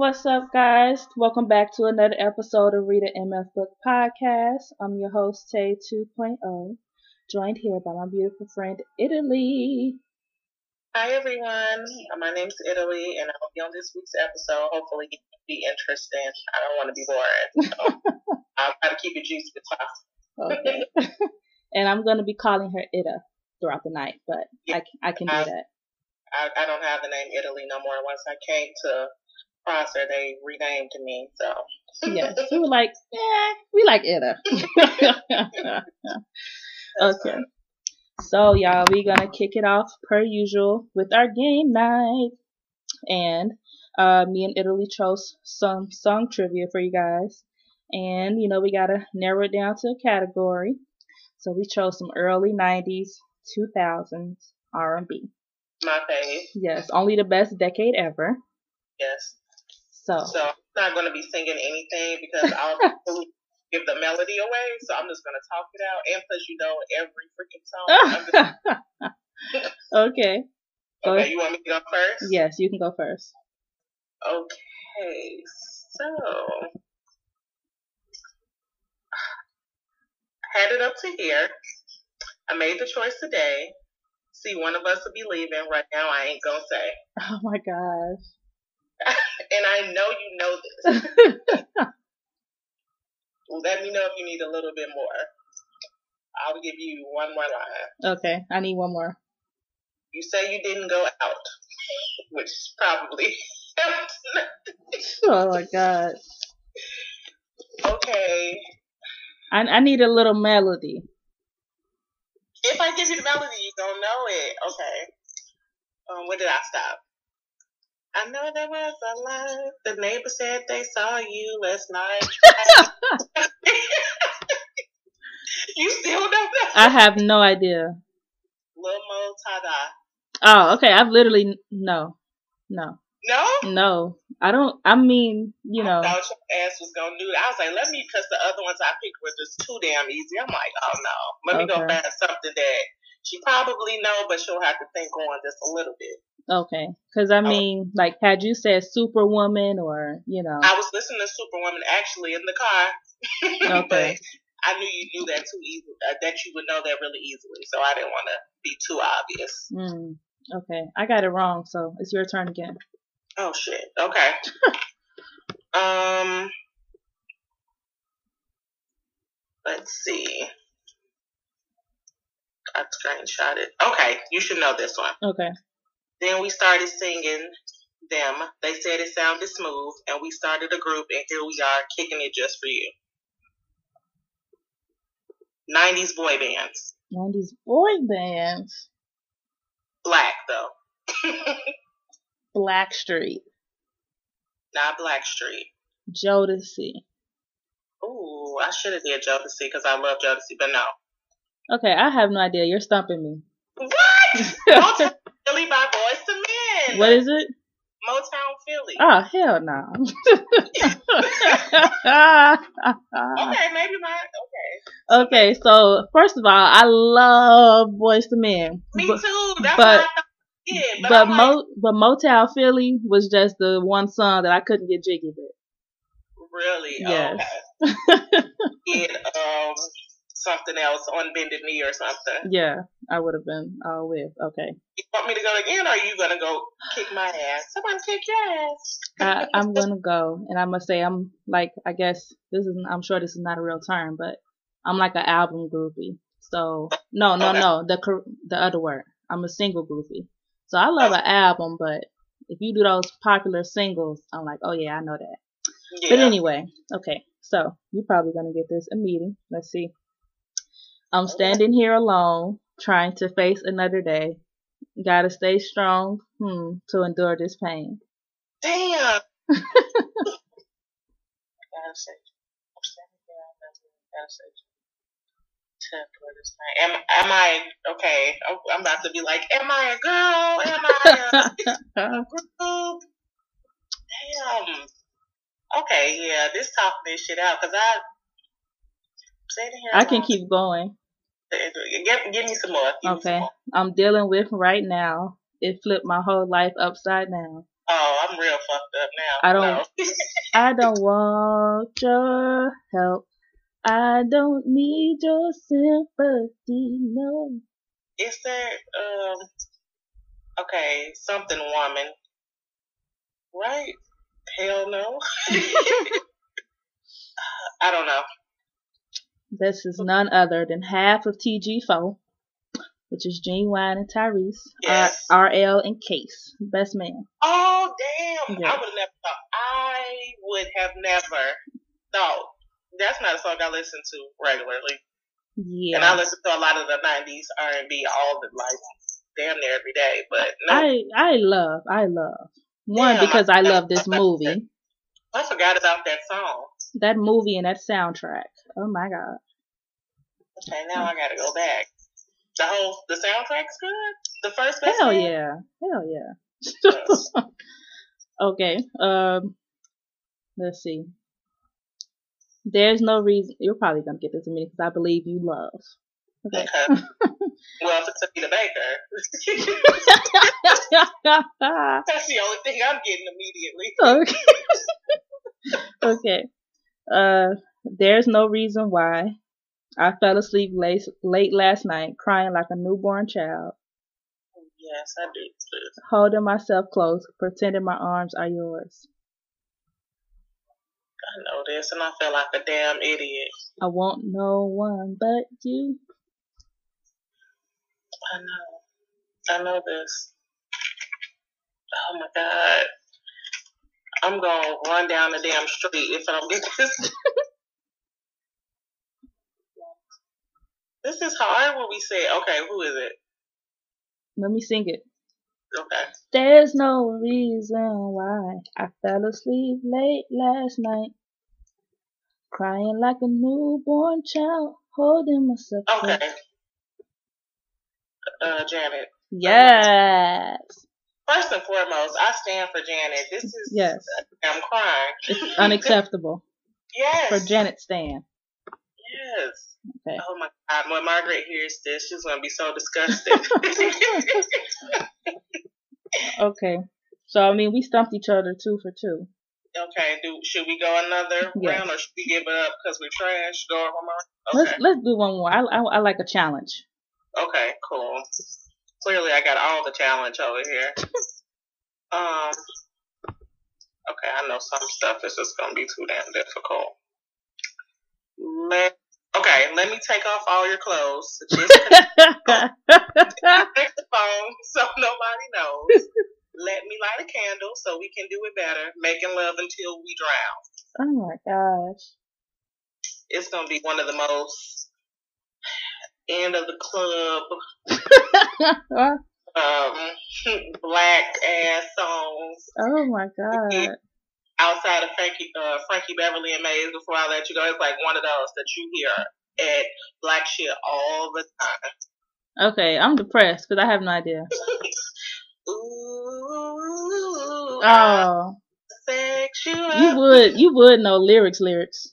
What's up, guys? Welcome back to another episode of Read a MF Book Podcast. I'm your host, Tay 2.0, joined here by my beautiful friend, Italy. Hi, everyone. My name's Italy, and I'll be on this week's episode. Hopefully, it will be interesting. I don't want to be boring. So I'll try to keep it juicy as possible. Okay. and I'm going to be calling her Ita throughout the night, but I, I can do I- that. I, I don't have the name Italy no more. Once I came to Prosser, they renamed to me. So Yes, we were like, eh, we like Ida. okay. So, y'all, we're going to kick it off per usual with our game night. And uh, me and Italy chose some song trivia for you guys. And, you know, we got to narrow it down to a category. So we chose some early 90s, 2000s R&B. my fave. Yes, only the best decade ever. Yes. So, So I'm not going to be singing anything because I'll give the melody away. So I'm just going to talk it out. And plus, you know, every freaking song. Okay. Go okay, you want me to go first? Yes, you can go first. Okay, so had it up to here. I made the choice today. See, one of us will be leaving right now. I ain't gonna say, Oh my gosh. And I know you know this. Let me know if you need a little bit more. I'll give you one more line. okay, I need one more. You say you didn't go out, which probably helped. Oh my god. okay, I I need a little melody. If I give you the melody, you don't know it. Okay. Um, where did I stop? I know there was a light. The neighbor said they saw you last night. you still know that? I have no idea. Lil Mo Tada. Oh, okay. I've literally no, no, No? no. I don't. I mean, you know. I thought your ass was gonna do that. I was like, let me, because the other ones I picked were just too damn easy. I'm like, oh no. Let me go Okay. find something that she probably know, but she'll have to think on just a little bit. Okay, because I mean, like, had you said Superwoman or you know, I was listening to Superwoman actually in the car, Okay. but I knew you knew that too easily. Uh, that you would know that really easily, so I didn't want to be too obvious. mm, okay, I got it wrong. So it's your turn again. Oh shit. Okay. um. Let's see. I screenshot it. Okay, you should know this one. Okay. Then we started singing them. They said it sounded smooth, and we started a group, and here we are kicking it just for you. 90s boy bands. 90s boy bands. Black, though. Blackstreet, Not Black Blackstreet. Jodeci. Ooh, I should have did Jodeci because I love Jodeci, but no. Okay, I have no idea. You're stumping me. What? Motown Philly by Boyz II Men. what is it? Motown Philly. Oh hell no. Okay, maybe not. Okay. okay, so first of all, I love Boyz II Men, Me but too. That's but- what I did. But, but like, Mo but Motown Philly was just the one song that I couldn't get jiggy with. really? Yes. Oh, okay. Did um something else on bended knee or something. Yeah, I would have been all with. Okay, You want me to go again, or are you gonna go kick my ass? Someone kick your ass. I, I'm gonna go, and I must say I'm like I guess this is I'm sure this is not a real term, but I'm like an album groupie. So no, no, Okay. no, the the other word. I'm a single groupie. So I love an album, but if you do those popular singles, I'm like, oh yeah, I know that. Yeah. But anyway, okay. So you're probably gonna get this a meeting. Let's see. I'm standing here alone, trying to face another day. Gotta stay strong, hmm, to endure this pain. Damn. Gotta say, I'm standing there, I'm gotta say, to endure this pain. Am, am I okay? I'm, about to be like, am I a girl? Am I a group? Damn. Okay, yeah, this talking this shit out because I. Sitting here I can keep going. Give, give me some more. Give me some Okay. more. I'm dealing with right now. It flipped my whole life upside down. Oh, I'm real fucked up now. I don't. No. I don't want your help. I don't need your sympathy. No. Is there um okay, something woman. Right? Hell no. I don't know. This is none other than half of TG4, which is Ginuwine and Tyrese, Yes. Uh, R- RL and Case, best man. Oh damn! Yeah. I would have never thought. I would have never thought. That's not a song I listen to regularly, Yeah. and I listen to a lot of the '90s R&B all the like damn near every day. But no, I, I I love I love one Yeah, because I like- love this movie, I forgot about that song. that movie and that soundtrack. Oh my god. Okay, now I gotta go back. The whole the soundtrack's good. The first best Hell yeah. Hell yeah. okay. Um let's see. There's no reason you're probably gonna get this in a minute because I believe you love. Okay. Okay. well, if it's Anita Baker, that's the only thing I'm getting immediately. okay. okay. Uh there's no reason why I fell asleep late late last night crying like a newborn child, oh, Yes, I do. too. holding myself close, pretending my arms are yours. I know this, and I feel like a damn idiot. I want no one but you. I know. I know this. Oh my god. I'm gonna run down the damn street if I don't get this. this is hard when we say, okay, who is it? Let me sing it. Okay. There's no reason why I fell asleep late last night, crying like a newborn child, holding myself Okay. close. Uh, Janet. Yes, First and foremost, I stand for Janet. This is. yes, I'm crying. it's unacceptable Yes. for Janet Stan. Yes. Okay. Oh my God. When Margaret hears this, she's going to be so disgusted. Okay, so I mean we stumped each other two for two. okay. Do Should we go another Yes. round or should we give it up because we're trash? Go one more? Let's let's do one more. I, I I like a challenge. Okay, cool. Clearly, I got all the challenge over here. Um. Okay, I know some stuff is just gonna be too damn difficult. Let okay, let me take off all your clothes. Just connect the phone so nobody knows. Let me light a candle so we can do it better. Making love until we drown. oh my gosh. It's gonna be one of the most end of the club um black ass songs oh my god. Outside of Frankie uh, Frankie Beverly and Maze before I let you go. It's like one of those that you hear at black shit all the time. Okay, I'm depressed because I have no idea. Ooh, Oh, you would you would know lyrics lyrics.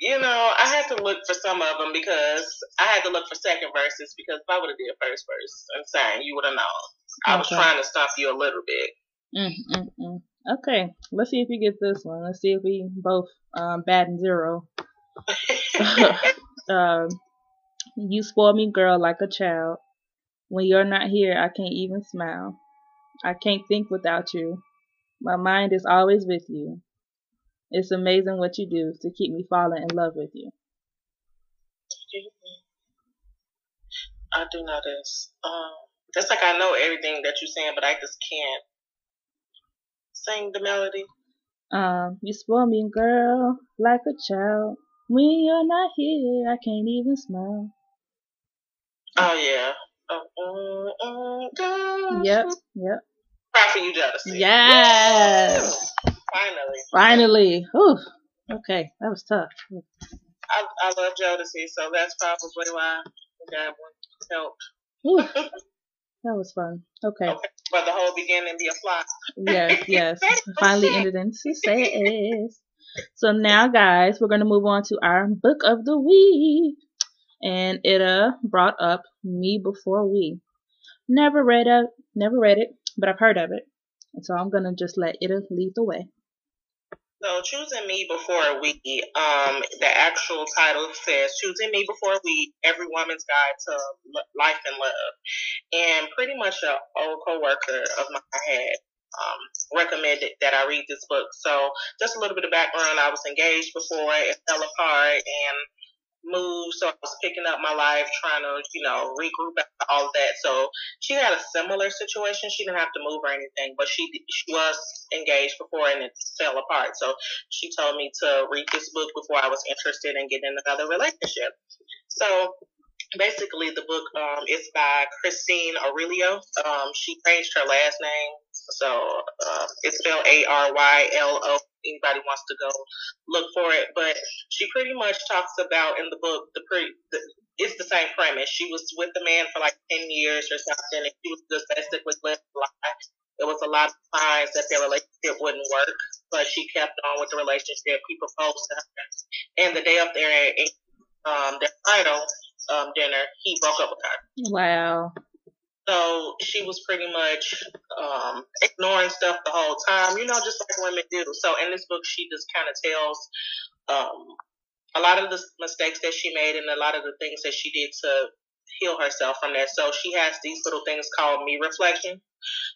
You know, I had to look for some of them because I had to look for second verses because if I would have did first verse and sang, you would have known. I was trying to stop you a little bit. Mm, mm, mm. Okay, let's see if you get this one. Let's see if we both um bad and zero. um, you spoil me, girl, like a child. When you're not here, I can't even smile. I can't think without you. My mind is always with you. It's amazing what you do to keep me falling in love with you. I do know this. Um, it's like I know everything that you're saying, but I just can't sing the melody. Um, you spoil me, girl, like a child. When you're not here, I can't even smile. Oh yeah. Mm, mm, mm. Yep, yep. Cry for you, Jodeci. Yes! Finally. Finally. Whew. Okay, that was tough. I, I love Jodeci, so that's probably why that one helped. That was fun. Okay. Okay. But the whole beginning be a flop. Yes, yes. Finally ended in success. So now, guys, we're gonna move on to our book of the week, and it uh brought up Me Before We. Never read it, never read it, but I've heard of it. And so I'm gonna just let it lead the way. So choosing me before we, um, the actual title says choosing me before we, every woman's guide to life and love, and pretty much an old coworker of mine had um, recommended that I read this book. So just a little bit of background: I was engaged before it fell apart, and moved, so I was picking up my life, trying to, you know, regroup all that. So she had a similar situation. She didn't have to move or anything, but she she was engaged before and it fell apart. So she told me to read this book before I was interested in getting another relationship. So basically the book um, is by Christine Arylo. Um, she changed her last name, so uh, it's spelled A R Y L O. Anybody wants to go look for it, but she pretty much talks about in the book the pre. The, it's the same premise. She was with the man for like ten years or something, and she was just basically living life. There was a lot of signs that their relationship wouldn't work, but she kept on with the relationship. He proposed to her, and the day of their um, their final um, dinner, he broke up with her. Wow. So she was pretty much um, ignoring stuff the whole time, you know, just like women do. So in this book, she just kind of tells um, a lot of the mistakes that she made and a lot of the things that she did to heal herself from that. So she has these little things called me reflection.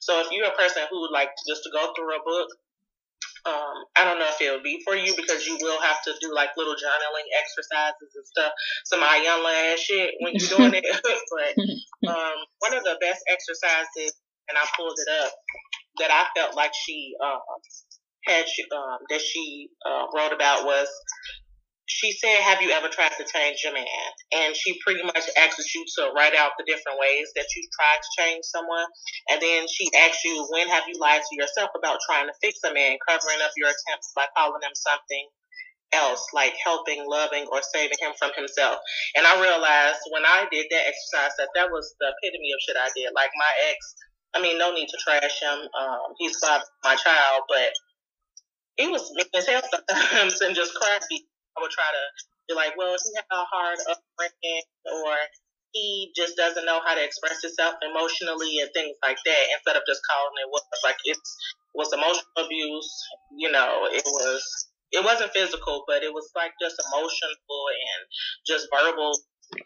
So if you're a person who would like just to go through a book um, I don't know if it'll be for you because you will have to do like little journaling exercises and stuff. Some young ass shit when you're doing it. but um, one of the best exercises, and I pulled it up, that I felt like she uh, had um, that she uh, wrote about was she said, Have you ever tried to change your man? And she pretty much asks you to write out the different ways that you've tried to change someone. And then she asks you, When have you lied to yourself about trying to fix a man, covering up your attempts by calling him something else, like helping, loving, or saving him from himself? And I realized when I did that exercise that that was the epitome of shit I did. Like my ex, I mean, no need to trash him. Um, he's my child, but he was mean as hell sometimes and just crappy I would try to be like, well, he had a hard upbringing or he just doesn't know how to express himself emotionally and things like that instead of just calling it what like it was emotional abuse you know it was it wasn't physical but it was like just emotional and just verbal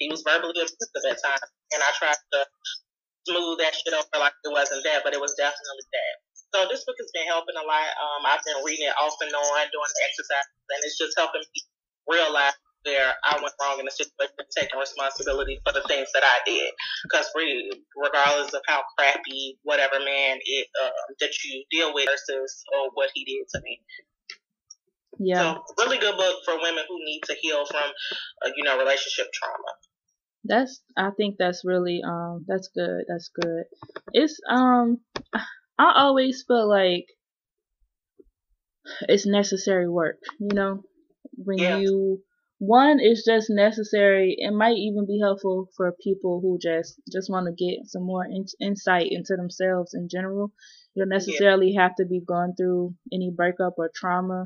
he was verbally abusive at times. And i tried to smooth that shit over like it wasn't that but it was definitely that. So this book has been helping a lot. Um i've been reading it off and on doing the exercise and it's just helping me realize where I went wrong in the situation, taking responsibility for the things that I did. Because regardless of how crappy whatever man it uh, that you deal with versus or what he did to me. Yeah. So really good book for women who need to heal from, uh, you know, relationship trauma. That's I think that's really um that's good that's good. It's um I always feel like it's necessary work, you know when yeah. you one is just necessary it might even be helpful for people who just just want to get some more in, insight into themselves in general you don't necessarily yeah. have to be going through any breakup or trauma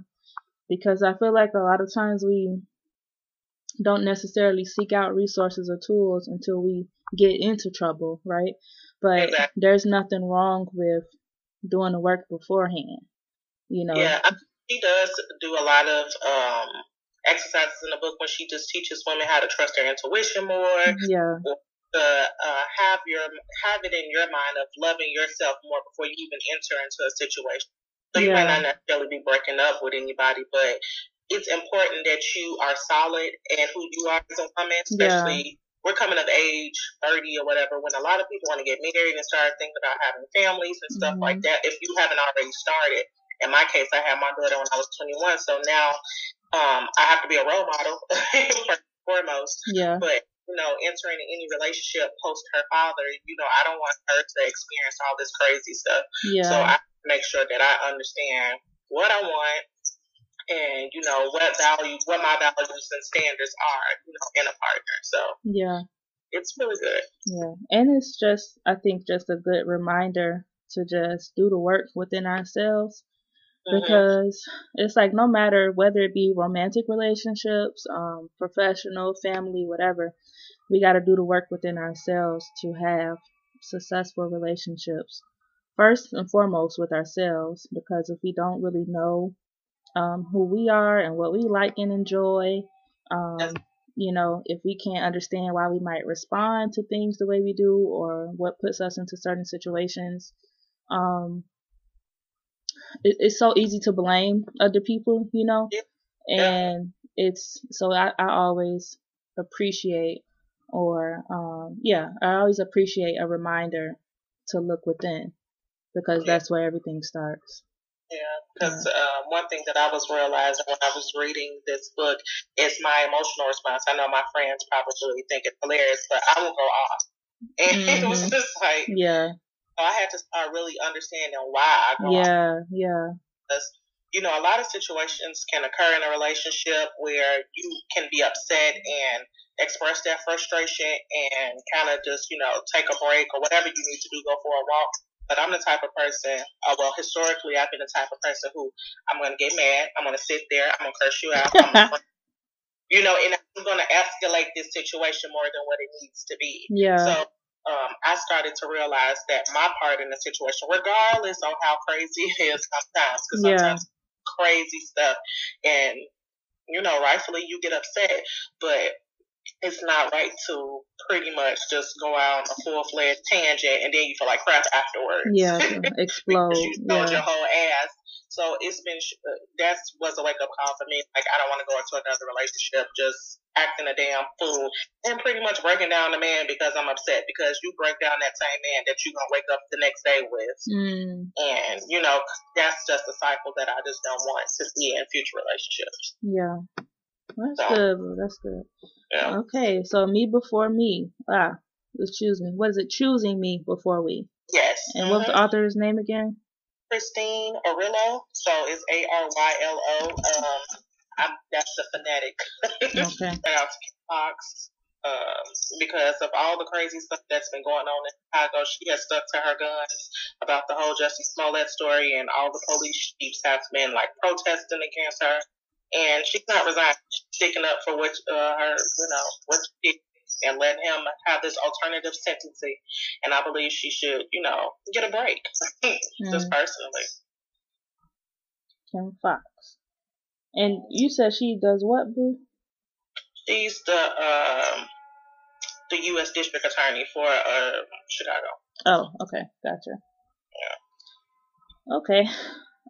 because i feel like a lot of times we don't necessarily seek out resources or tools until we get into trouble right but exactly. there's nothing wrong with doing the work beforehand you know yeah she does do a lot of um, exercises in the book when she just teaches women how to trust their intuition more. Yeah. To uh, have your have it in your mind of loving yourself more before you even enter into a situation. So you yeah. might not necessarily be breaking up with anybody, but it's important that you are solid and who you are as a woman, especially. Yeah. We're coming of age, 30 or whatever, when a lot of people want to get married and start thinking about having families and stuff mm-hmm. like that. If you haven't already started, in my case, I had my daughter when I was 21. So now um, I have to be a role model foremost. Yeah. But you know, entering any relationship post her father, you know, I don't want her to experience all this crazy stuff. Yeah. So I make sure that I understand what I want and you know what value, what my values and standards are, you know, in a partner. So yeah, it's really good. Yeah, and it's just I think just a good reminder to just do the work within ourselves Mm-hmm. because it's like no matter whether it be romantic relationships, um, professional, family, whatever, we got to do the work within ourselves to have successful relationships. first and foremost with ourselves because if we don't really know um, who we are and what we like and enjoy, um, you know, if we can't understand why we might respond to things the way we do or what puts us into certain situations, um, it, it's so easy to blame other people, you know, and it's so I, I always appreciate or um, yeah, I always appreciate a reminder to look within because yeah. that's where everything starts. Yeah, because yeah. uh, one thing that I was realizing when I was reading this book is my emotional response. I know my friends probably think it's hilarious, but I will go off. And mm-hmm. it was mm-hmm. just like, yeah. I had to start really understanding why I go yeah, off. Yeah, Because, you know, a lot of situations can occur in a relationship where you can be upset and express that frustration and kind of just, you know, take a break or whatever you need to do, go for a walk. But I'm the type of person, uh, well, historically, I've been the type of person who I'm going to get mad. I'm going to sit there. I'm going to curse you out. you know, and I'm going to escalate this situation more than what it needs to be. Yeah. So um, I started to realize that my part in the situation, regardless of how crazy it is sometimes, because sometimes crazy stuff, and you know, rightfully you get upset, but it's not right to pretty much just go out on a full fledged tangent and then you feel like crap afterwards. Yeah, explode. because you yeah. your whole ass. So it's been that was a wake up call for me. Like I don't want to go into another relationship just acting a damn fool and pretty much breaking down the man because I'm upset because you break down that same man that you're gonna wake up the next day with, mm. and you know that's just a cycle that I just don't want to see in future relationships. Yeah. That's so, good. That's good. Yeah. Okay, so me before me. Ah, let's choose me. What is it? Choosing me before we. Yes. And mm-hmm. what's the author's name again? Christine Arylo. So it's A R Y L O. Um, I'm, that's the phonetic. Okay. Foxx. Um, because of all the crazy stuff that's been going on in Chicago, she has stuck to her guns about the whole Jussie Smollett story, and all the police chiefs have been like protesting against her and she's not resigning, She's sticking up for what uh, her, you know, what she did and let him have this alternative sentencing. And I believe she should, you know, get a break. mm. Just personally. Kim Foxx. And you said she does what, Boo? She's the um, the U.S. District Attorney for uh, Chicago. Oh, okay, gotcha. Yeah. Okay.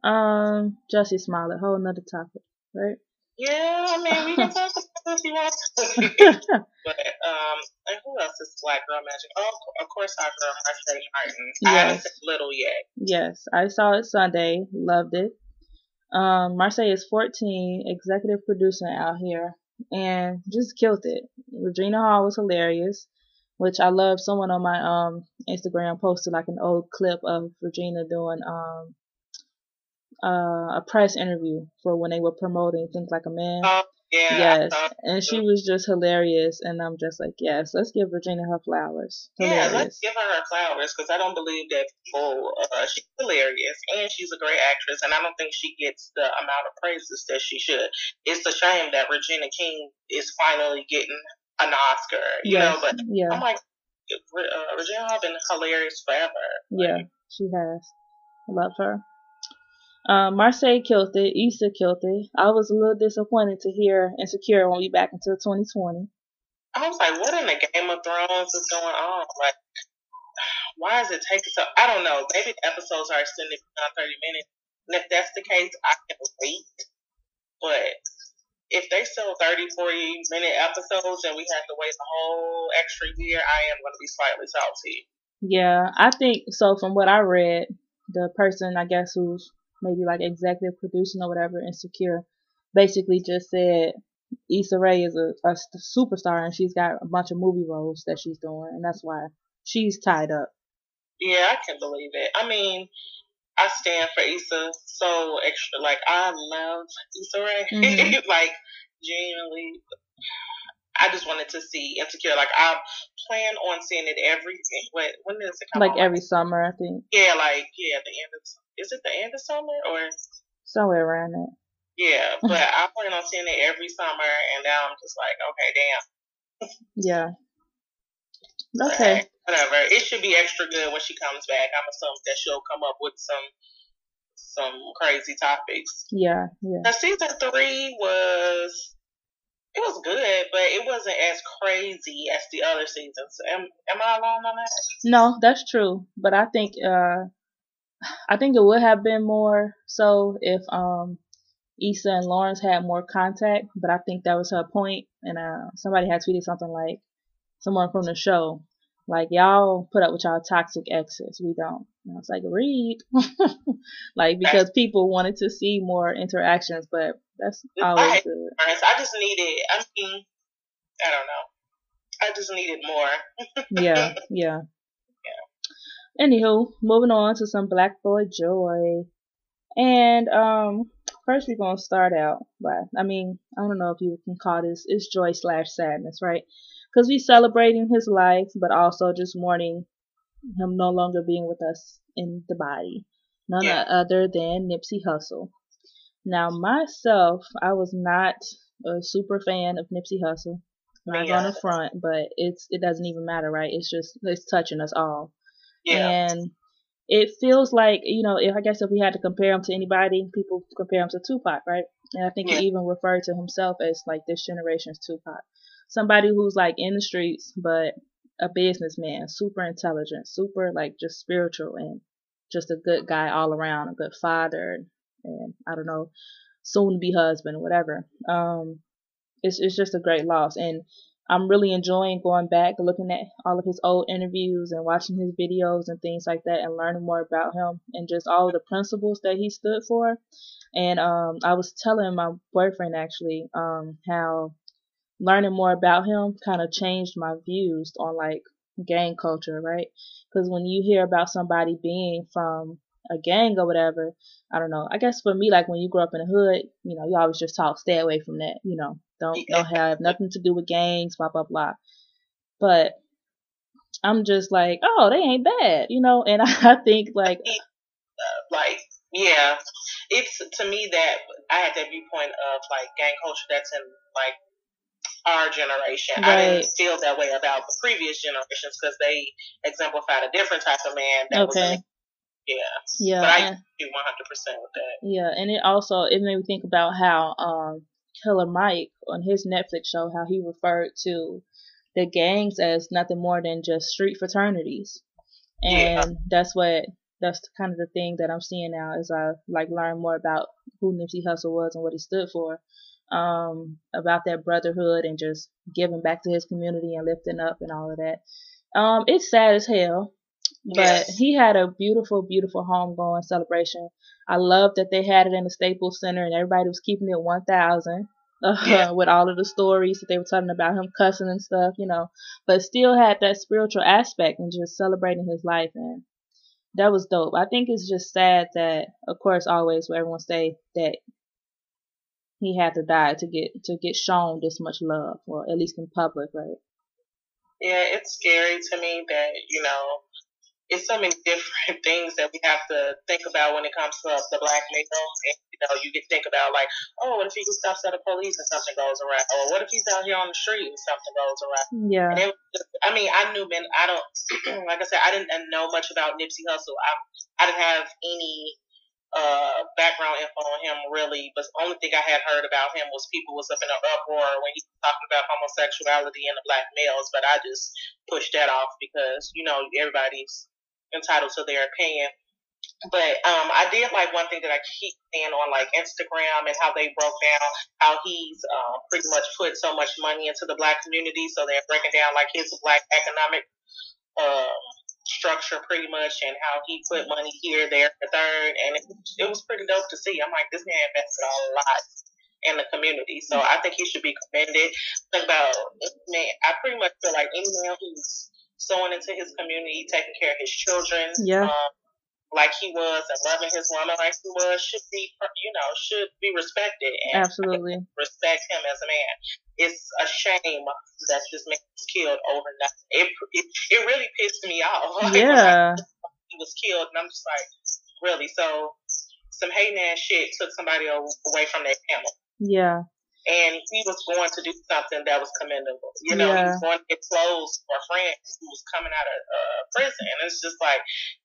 Um, Jussie Smollett, whole another topic right? Yeah, I mean, we can talk about if you want but, um, and who else is Black Girl Magic? Oh, of course, our girl Marsai Martin. Yes. I haven't Little yet. Yes, I saw it Sunday. Loved it. Um, Marsai is 14, executive producer out here, and just killed it. Regina Hall was hilarious, which I love. Someone on my um Instagram posted like an old clip of Regina doing um uh, a press interview for when they were promoting Think Like a Man. Oh, yeah. Yes. And she was just hilarious. And I'm just like, yes, let's give Regina her flowers. Hilarious. Yeah, let's give her her flowers because I don't believe that people, uh, she's hilarious and she's a great actress. And I don't think she gets the amount of praises that she should. It's a shame that Regina King is finally getting an Oscar, you yes. know, but yeah. I'm like, uh, Regina has been hilarious forever. Yeah, like, she has. I love her. Um, Marsai killed it. Issa killed it. I was a little disappointed to hear Insecure won't be back until 2020. I was like, what in the Game of Thrones is going on? Like, why is it taking so? I don't know. Maybe the episodes are extended beyond 30 minutes. And if that's the case, I can wait. But if they sell 30, 40 minute episodes and we have to wait a whole extra year, I am going to be slightly salty. Yeah, I think so. From what I read, the person I guess who's maybe like executive producing or whatever, Insecure, basically just said Issa Rae is a, a superstar and she's got a bunch of movie roles that she's doing, and that's why she's tied up. Yeah, I can believe it. I mean, I stand for Issa so extra. Like, I love Issa Rae. Mm-hmm. like, genuinely, I just wanted to see Insecure. Like, I plan on seeing it every. When, when does it come Like, every summer, I think. Yeah, like, yeah, at the end of is it the end of summer or somewhere around that? Yeah, but I plan on seeing it every summer, and now I'm just like, okay, damn. yeah. Okay. Whatever. It should be extra good when she comes back. I'm assuming that she'll come up with some some crazy topics. Yeah, yeah. The season three was it was good, but it wasn't as crazy as the other seasons. Am am I alone on that? No, that's true. But I think uh I think it would have been more so if um Issa and Lawrence had more contact, but I think that was her point. And uh, somebody had tweeted something like, someone from the show, like y'all put up with y'all toxic exes, we don't. And I was like, read, like because people wanted to see more interactions, but that's always I, good. I just needed. I mean, I don't know. I just needed more. yeah, yeah. Yeah. Anywho, moving on to some Black Boy Joy. And um first we're gonna start out by I mean, I don't know if you can call this it's joy slash sadness, right? Because we're celebrating his life, but also just mourning him no longer being with us in the body. None Yeah. other than Nipsey Hussle. Now myself, I was not a super fan of Nipsey Hussle. Not Me gonna front, but it's it doesn't even matter, right? It's just it's touching us all. Yeah. And it feels like, you know, if I guess if we had to compare him to anybody, people compare him to Tupac, right? And I think Yeah. he even referred to himself as like this generation's Tupac. Somebody who's like in the streets, but a businessman, super intelligent, super like just spiritual and just a good guy all around, a good father, and I don't know, soon to be husband, whatever. Um, it's it's just a great loss, and I'm really enjoying going back, looking at all of his old interviews and watching his videos and things like that, and learning more about him and just all the principles that he stood for. And um, I was telling my boyfriend actually um, how learning more about him kind of changed my views on like gang culture, right? Because when you hear about somebody being from a gang or whatever, I don't know. I guess for me, like when you grow up in the hood, you know, you always just talk, stay away from that. You know, don't don't have nothing to do with gangs, blah blah blah. But I'm just like, oh, they ain't bad, you know. And I think like, like yeah it's to me that i had that viewpoint of like gang culture that's in like our generation i didn't feel that way about the previous generations because they exemplified a different type of man that was okay, in, yeah yeah, but i and- agree 100% with that Yeah, and it also it made me think about how um Killer Mike on his Netflix show how he referred to the gangs as nothing more than just street fraternities. Yeah. And that's what that's kind of the thing that I'm seeing now as I like learn more about who Nipsey Hussle was and what he stood for. Um, about that brotherhood and just giving back to his community and lifting up and all of that. Um, it's sad as hell, but Yes. he had a beautiful, beautiful homegoing celebration. I love that they had it in the Staples Center and everybody was keeping it 1,000 uh, Yeah. with all of the stories that they were telling about him cussing and stuff, you know, but still had that spiritual aspect and just celebrating his life. And that was dope. I think it's just sad that, of course, always where everyone say that he had to die to get to get shown this much love, or at least in public, right? yeah it's scary to me that you know it's so many different things that we have to think about when it comes to the black male. And, you know, you can think about like, oh, what if he stops at the police and something goes around? Or what if he's out here on the street and something goes around? Yeah. And it was just, I mean, I knew Ben. I don't, like I said, I didn't know much about Nipsey Hussle. I, I didn't have any uh background info on him really, but the only thing I had heard about him was people was up in an uproar when he was talking about homosexuality and the black males. But I just pushed that off because you know everybody's entitled to their opinion. But um, I did like one thing that I keep seeing on like Instagram and how they broke down how he's uh, pretty much put so much money into the black community. So they're breaking down like his black economic um, structure pretty much and how he put money here, there, the third. And it, it was pretty dope to see. I'm like, this man invested a lot in the community. So I think he should be commended. Think about, man, I pretty much feel like any man who's sewing into his community, taking care of his children, Yeah. um, like he was, and loving his woman like he was, should be, you know, should be respected and Absolutely. respect him as a man. It's a shame that this man was killed overnight. It it, it really pissed me off. Like, Yeah. he was killed, and I'm just like, really? So some hating ass shit took somebody away from their family. Yeah. And he was going to do something that was commendable. You know, yeah. he was going to get clothes for friends who was coming out of uh, prison, and it's just like,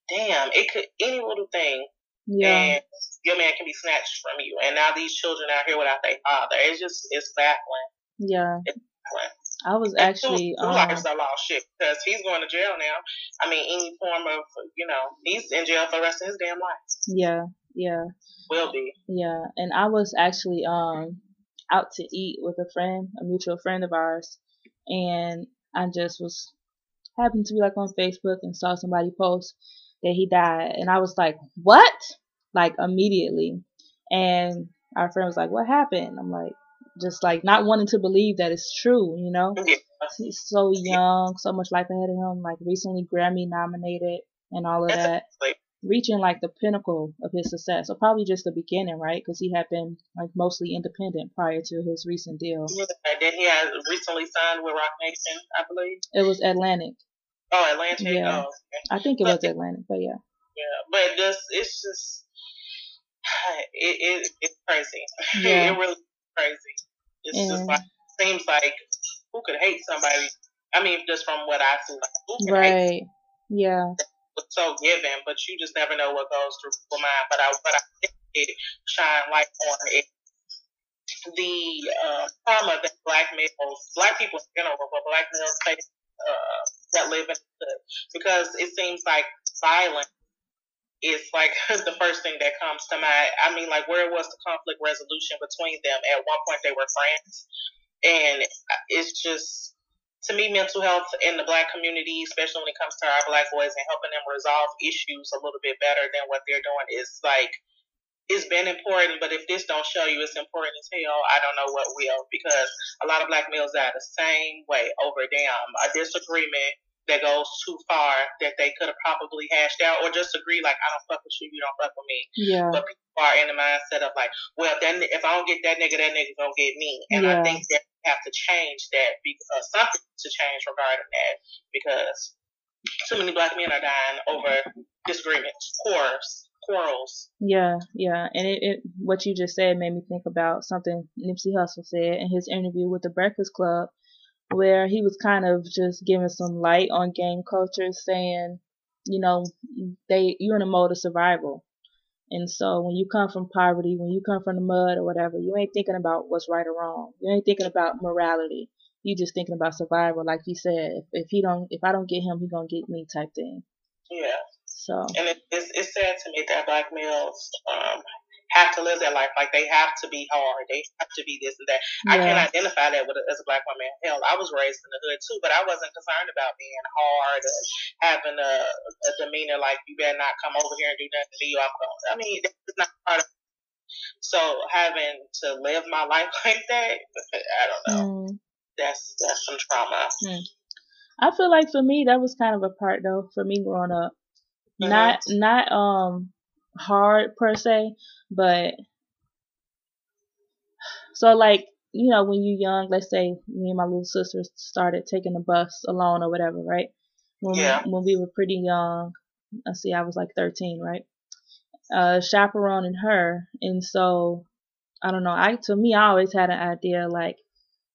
damn, it could any little thing, yeah. and your man can be snatched from you. And now these children out here without their father, it's just it's baffling. Yeah. It's baffling. I was and actually two, two um, lives are lost shit because he's going to jail now. I mean, any form of you know, he's in jail for the rest of his damn life. Yeah, yeah. Will be. Yeah, and I was actually um out to eat with a friend, a mutual friend of ours, and I just was happened to be like on Facebook and saw somebody post that he died, and I was like, what? Like immediately, and our friend was like, what happened? I'm like, just like not wanting to believe that it's true, you know. He's so young, so much life ahead of him, like recently Grammy nominated and all of that reaching like the pinnacle of his success, or probably just the beginning, right? Because he had been like mostly independent prior to his recent deal. Yeah, then he had recently signed with Roc Nation, I believe. It was Atlantic. Oh, Atlantic. Yeah, oh, okay. I think it but, was Atlantic, but yeah. Yeah, but just it's just it, it it's crazy. Yeah. it really crazy. It's and, just like seems like who could hate somebody? I mean, just from what I see, like who could right. Yeah so given, but you just never know what goes through people's mind. But I, but I think it shine light on it. The uh, trauma that black males, black people in general, but black males face uh, that live in the because it seems like violence is like the first thing that comes to mind. I mean, like where was the conflict resolution between them? At one point, they were friends, and it's just to me, mental health in the black community, especially when it comes to our black boys and helping them resolve issues a little bit better than what they're doing is like it's been important, but if this don't show you it's important as hell, I don't know what will because a lot of black males are the same way over damn a disagreement that goes too far that they could have probably hashed out or just agree like I don't fuck with you, you don't fuck with me. Yeah. But people are in the mindset of like, well, then if I don't get that nigga, that nigga gonna get me, and yeah. I think that we have to change that because uh, something to change regarding that because too many black men are dying over disagreements, quarrels, quarrels. Yeah, yeah, and it, it what you just said made me think about something Nipsey Hussle said in his interview with the Breakfast Club, where he was kind of just giving some light on gang culture, saying, you know, they you're in a mode of survival. And so when you come from poverty, when you come from the mud or whatever, you ain't thinking about what's right or wrong. You ain't thinking about morality. You just thinking about survival, like you said. If, if he don't, if I don't get him, he gonna get me, type thing. Yeah. So. And it, it's, it's sad to me that black males um, have to live that life. Like they have to be hard. They have to be this and that. Yeah. I can't identify that with a, as a black woman. Hell, I was raised in the hood too, but I wasn't concerned about being hard or having a, a demeanor like you better not come over here and do nothing to me. I'm going. I mean, that's not part of. So having to live my life like that, I don't know. Mm. That's that's some trauma. Mm. I feel like for me that was kind of a part though for me growing up. Mm-hmm. Not not um hard per se, but so like you know when you're young, let's say me and my little sister started taking the bus alone or whatever, right? When yeah. we, when we were pretty young, I see, I was like 13, right? Uh, chaperoning her, and so I don't know. I to me, I always had an idea like,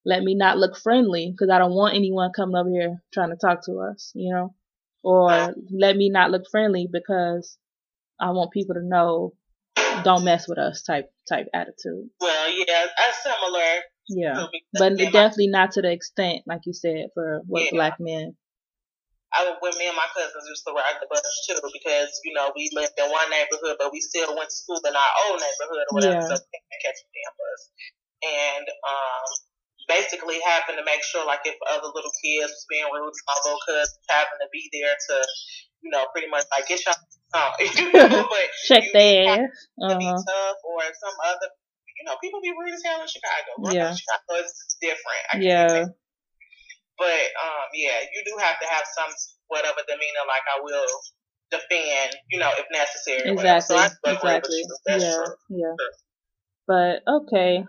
let me not look friendly because I don't want anyone coming over here trying to talk to us, you know, or let me not look friendly because I want people to know don't mess with us type type attitude. Well, yeah, that's similar. Yeah, but definitely not to the extent like you said for what yeah. black men. I when me and my cousins used to ride the bus too because you know we lived in one neighborhood, but we still went to school in our old neighborhood or whatever, yeah. so we catch a damn bus. And um, basically having to make sure like if other little kids was being rude to my little cousins, having to be there to you know pretty much like get y'all but check their ass. Uh-huh. be tough or some other. You know, people be rude as hell in Chicago. yeah, Chicago is different. I yeah. But um, yeah, you do have to have some whatever demeanor. Like I will defend, you know, if necessary. Exactly. So exactly. yeah. True. Yeah. But okay,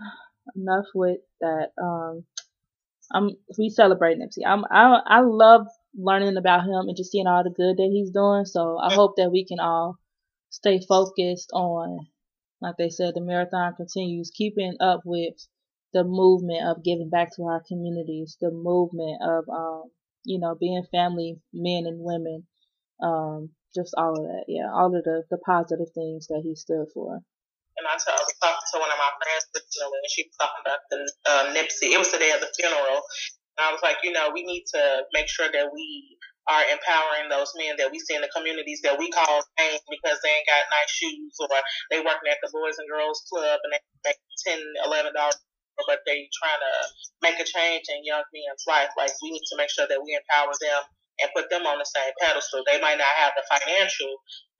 enough with that. Um, I'm we celebrate Nipsey. I'm I I love learning about him and just seeing all the good that he's doing. So I hope that we can all stay focused on, like they said, the marathon continues, keeping up with the movement of giving back to our communities, the movement of um, you know, being family men and women, um, just all of that. Yeah, all of the, the positive things that he stood for. And I, told, I was talking to one of my friends originally, and she was talking about the uh, Nipsey. It was the day of the funeral. And I was like, you know, we need to make sure that we are empowering those men that we see in the communities that we call pain because they ain't got nice shoes or they working at the Boys and Girls Club and they make ten, eleven dollars but they trying to make a change in young men's life. Like we need to make sure that we empower them and put them on the same pedestal. They might not have the financial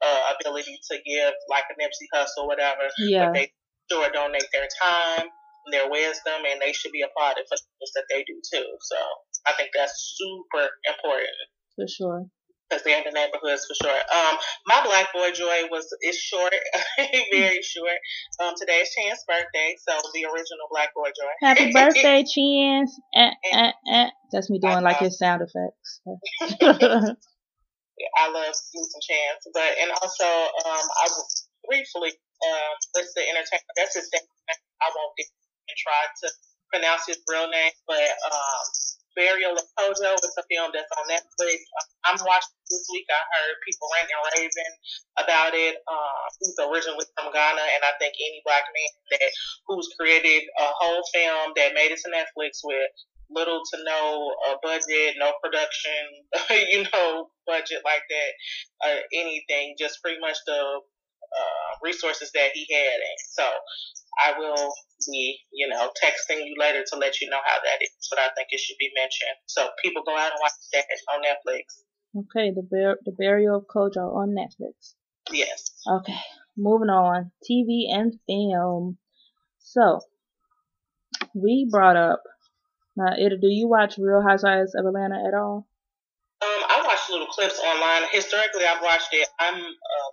uh, ability to give like a Nipsey Hussle, or whatever, yeah. but they sure donate their time, their wisdom, and they should be applauded for things that they do too. So I think that's super important. For sure because they're in the neighborhoods for sure. Um, my Black Boy Joy was is short, very short. Um, today is Chance's birthday, so the original Black Boy Joy. Happy birthday, Chance! Eh, eh, eh. That's me doing like his sound effects. I love some Chance, but and also um, I will briefly um, list the entertainment. That's his name. I won't try to pronounce his real name, but um, Burial of Kojo. It's a film that's on Netflix. I'm watching this week. I heard people ranting and raving about it. Um, he's originally from Ghana, and I think any black man that who's created a whole film that made it to Netflix with little to no uh, budget, no production, you know, budget like that, uh, anything, just pretty much the uh, resources that he had. And so I will be, you know, texting you later to let you know how that is. But I think it should be mentioned. So people go out and watch that on Netflix. Okay, the Bur- the burial of Kojo on Netflix. Yes. Okay, moving on. TV and film. So we brought up. Now, Ida, do you watch Real Housewives of Atlanta at all? Um, I watched little clips online. Historically, I've watched it. I'm uh,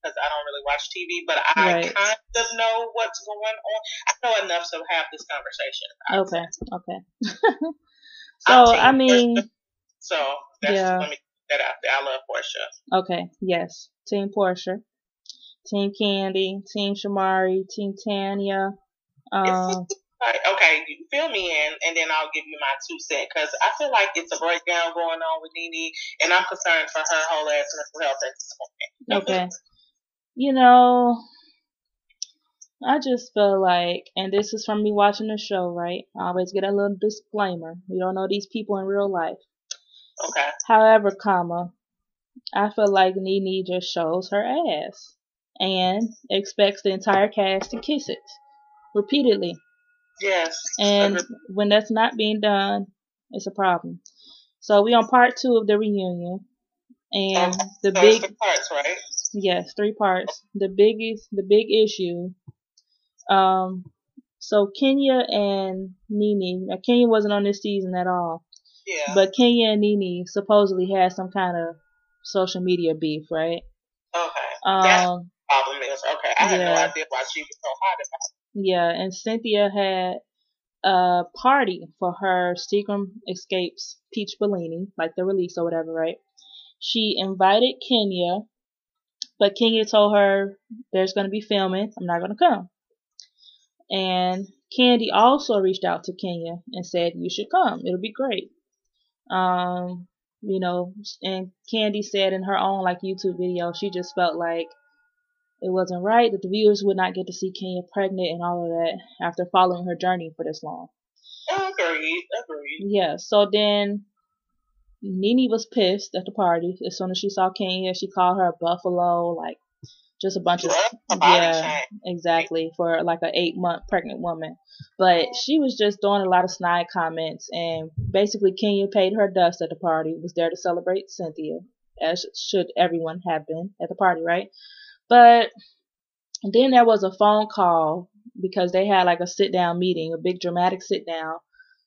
because I don't really watch TV, but I right. kind of know what's going on. I know enough to have this conversation. Okay, okay. so I mean, so that's, yeah. let me get that out there. I love Porsha. Okay, yes, Team Porsha, Team Kandi, Team Shamari, Team Tanya. Um, okay, you fill me in, and then I'll give you my two cents because I feel like it's a breakdown going on with Nene, and I'm concerned for her whole ass mental health at this point. okay, you know, I just feel like, and this is from me watching the show, right? I always get a little disclaimer. We don't know these people in real life. Okay. However, comma, I feel like Nene just shows her ass and expects the entire cast to kiss it repeatedly. Yes. And when that's not being done, it's a problem. So we on part two of the reunion, and the big parts, right? Yes, three parts. The biggest, the big issue. Um, so Kenya and Nene. Now Kenya wasn't on this season at all. Yeah. But Kenya and Nene supposedly had some kind of social media beef, right? Okay. Um, That's problem is okay. I had no idea why she was so hot about it. Yeah, and Cynthia had a party for her Seagram Escapes Peach Bellini, like the release or whatever, right? She invited Kenya but Kenya told her there's going to be filming. I'm not going to come. And Kandi also reached out to Kenya and said you should come. It'll be great. Um, you know, and Kandi said in her own like YouTube video, she just felt like it wasn't right that the viewers would not get to see Kenya pregnant and all of that after following her journey for this long. Agreed, agreed. Yeah. So then Nene was pissed at the party as soon as she saw Kenya. She called her a buffalo, like just a bunch of yeah, exactly for like an eight month pregnant woman. But she was just doing a lot of snide comments, and basically Kenya paid her dust at the party. Was there to celebrate Cynthia, as should everyone have been at the party, right? But then there was a phone call because they had like a sit down meeting, a big dramatic sit down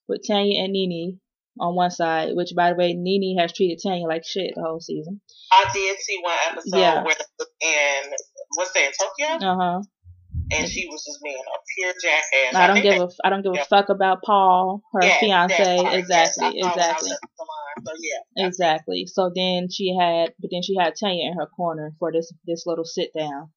with Tanya and Nene on one side, which by the way, Nene has treated Tanya like shit the whole season. I did see one episode yeah. where in what's that in Tokyo? Uh huh. And she was just being a pure jackass. I don't give a I don't give a fuck about Paul, her yes, fiance. Exactly, yes, exactly. So, yeah, exactly. So then she had, but then she had Tanya in her corner for this this little sit down.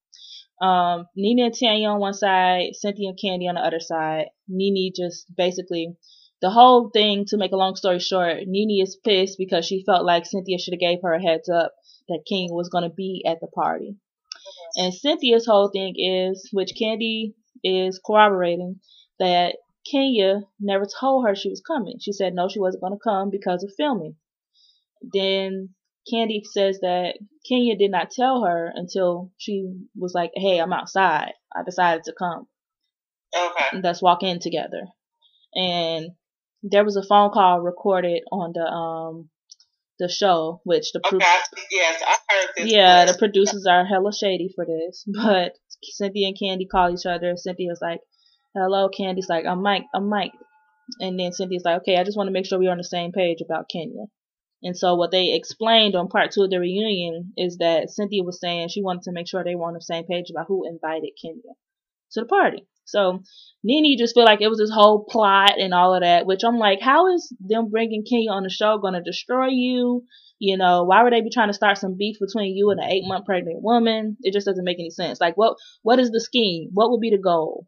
Um, Nene and Tanya on one side, Cynthia and Kandi on the other side. Nene just basically the whole thing. To make a long story short, Nene is pissed because she felt like Cynthia should have gave her a heads up that King was gonna be at the party. And Cynthia's whole thing is, which Kandi is corroborating, that Kenya never told her she was coming. She said no, she wasn't going to come because of filming. Then Kandi says that Kenya did not tell her until she was like, "Hey, I'm outside. I decided to come. Okay. Let's walk in together." And there was a phone call recorded on the um the show, which the pro- okay, yes, I heard this. Yeah, the producers are hella shady for this, but Cynthia and Kandi call each other. Cynthia's like, "Hello," Kandi's like, "I'm Mike, I'm Mike," and then Cynthia's like, "Okay, I just want to make sure we're on the same page about Kenya." And so what they explained on part two of the reunion is that Cynthia was saying she wanted to make sure they were on the same page about who invited Kenya to the party. So Nene just feel like it was this whole plot and all of that, which I'm like, how is them bringing Kenya on the show going to destroy you? You know, why would they be trying to start some beef between you and an eight month pregnant woman? It just doesn't make any sense. Like, what what is the scheme? What would be the goal?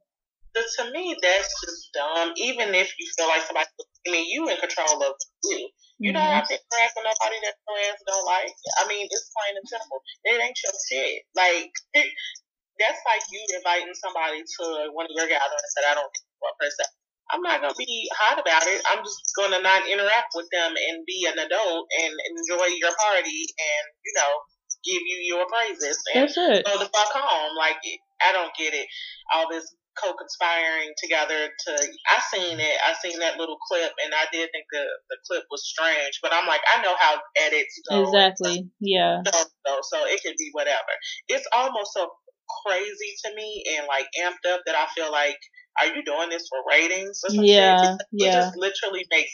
But to me, that's just dumb. Even if you feel like somebody, I mean, you in control of you. You don't mm-hmm. have to interact with nobody that your ass don't like. I mean, it's plain and simple. It ain't your shit. Like, that's like you inviting somebody to one of your gatherings that I don't care for se. I'm not gonna be hot about it. I'm just gonna not interact with them and be an adult and enjoy your party and you know give you your praises and That's it. go the fuck home. Like I don't get it. All this co-conspiring together to I seen it. I seen that little clip and I did think the the clip was strange. But I'm like I know how edits go. Exactly. Yeah. So, so, so it could be whatever. It's almost so crazy to me and like amped up that I feel like, are you doing this for ratings or something? Yeah, it, yeah. It just literally makes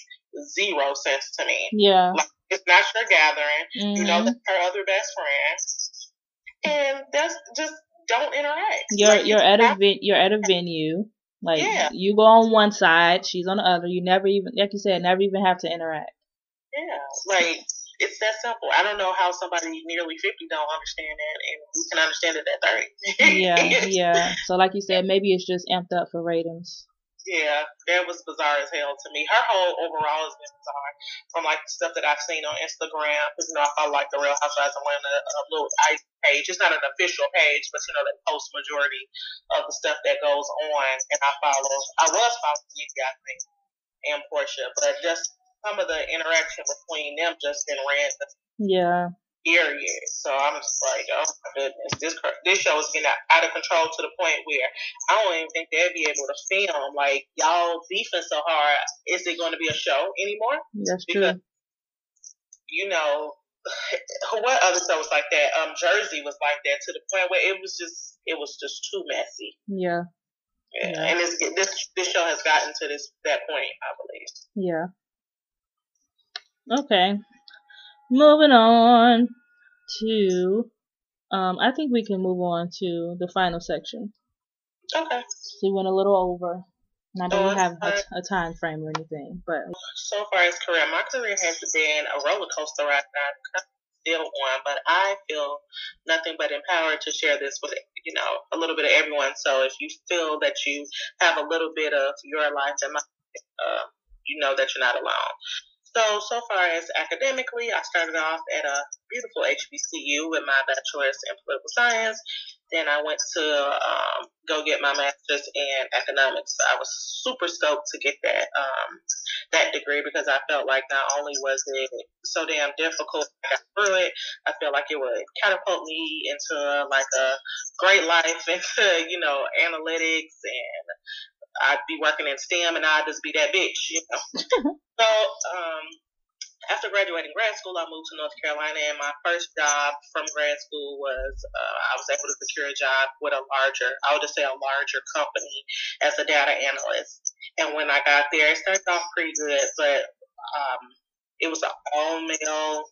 zero sense to me. Yeah. Like, it's not your gathering. Mm-hmm. You know that's her other best friend, and that's just don't interact. You're like, you're at a vi- you're at a venue. Like yeah. you go on one side, she's on the other. You never even, like you said, never even have to interact. Yeah, like it's that simple. I don't know how somebody nearly 50 don't understand that, and we can understand it at 30. yeah, yeah. So, like you said, maybe it's just amped up for ratings. Yeah, that was bizarre as hell to me. Her whole overall has been bizarre from like the stuff that I've seen on Instagram. Because you know, I like the Real Housewives. I'm wearing a, a little ice page. It's not an official page, but you know, they post majority of the stuff that goes on. And I follow. I was following these guys and Porsha, but just some of the interaction between them just been random. Yeah. Period. So I'm just like, oh my goodness, this this show is getting out of control to the point where I don't even think they'll be able to film. Like y'all beefing so hard, is it going to be a show anymore? That's because, true. You know, what other show was like that? Um, Jersey was like that to the point where it was just it was just too messy. Yeah. Yeah, yeah. and this this this show has gotten to this that point, I believe. Yeah. Okay. Moving on to, um, I think we can move on to the final section. Okay. So we went a little over. I don't have a, a, time frame or anything, but so far as career, my career has been a roller coaster right now. Still on, but I feel nothing but empowered to share this with you know a little bit of everyone. So if you feel that you have a little bit of your life and might, uh, you know that you're not alone. So, so far as academically, I started off at a beautiful HBCU with my bachelor's in political science. Then I went to um, go get my master's in economics. I was super stoked to get that um, that degree because I felt like not only was it so damn difficult, I got through it. I felt like it would catapult me into like a great life into you know analytics and I'd be working in STEM and I'd just be that bitch, you know. So, um, after graduating grad school, I moved to North Carolina, and my first job from grad school was uh, I was able to secure a job with a larger, I would just say a larger company as a data analyst. And when I got there, it started off pretty good, but um, it was an all male,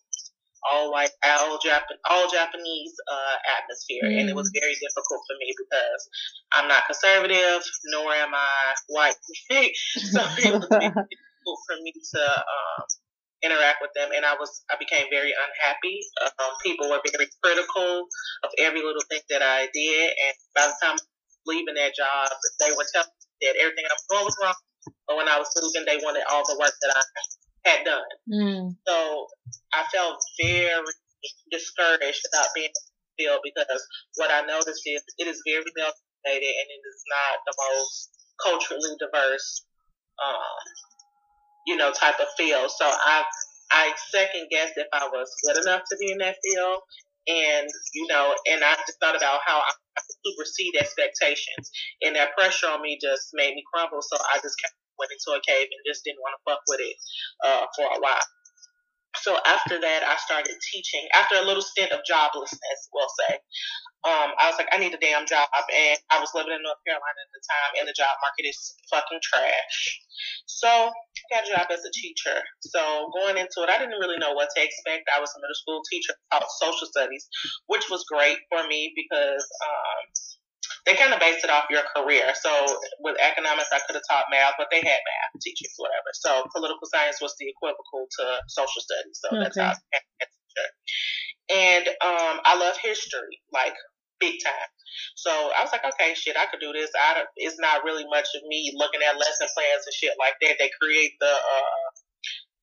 all white, all Japan, all Japanese uh, atmosphere, mm. and it was mm. very difficult for me because I'm not conservative, nor am I white. so it was difficult for me to um, interact with them, and I was I became very unhappy. Um, people were very critical of every little thing that I did, and by the time leaving that job, they were telling me that everything I was doing was wrong. But when I was leaving, they wanted all the work that I had done. Mm. So I felt very discouraged about being in the field because what I noticed is it is very male dominated and it is not the most culturally diverse, um, you know, type of field. So I I second guessed if I was good enough to be in that field, and you know, and I just thought about how I, supersede expectations, and that pressure on me just made me crumble. So I just kept went into a cave and just didn't want to fuck with it uh, for a while. So after that, I started teaching. After a little stint of joblessness, we'll say, um, I was like, I need a damn job, and I was living in North Carolina at the time, and the job market is fucking trash. So I got a job as a teacher. So going into it, I didn't really know what to expect. I was a middle school teacher, taught social studies, which was great for me because um, they kind of based it off your career. So with economics, I could have taught math, but they had math teachers, whatever. So political science was the equivocal to social studies. So okay. that's how I teacher. And um, I love history, like big time. So I was like, okay, shit, I could do this. I don't, it's not really much of me looking at lesson plans and shit like that. They create the uh,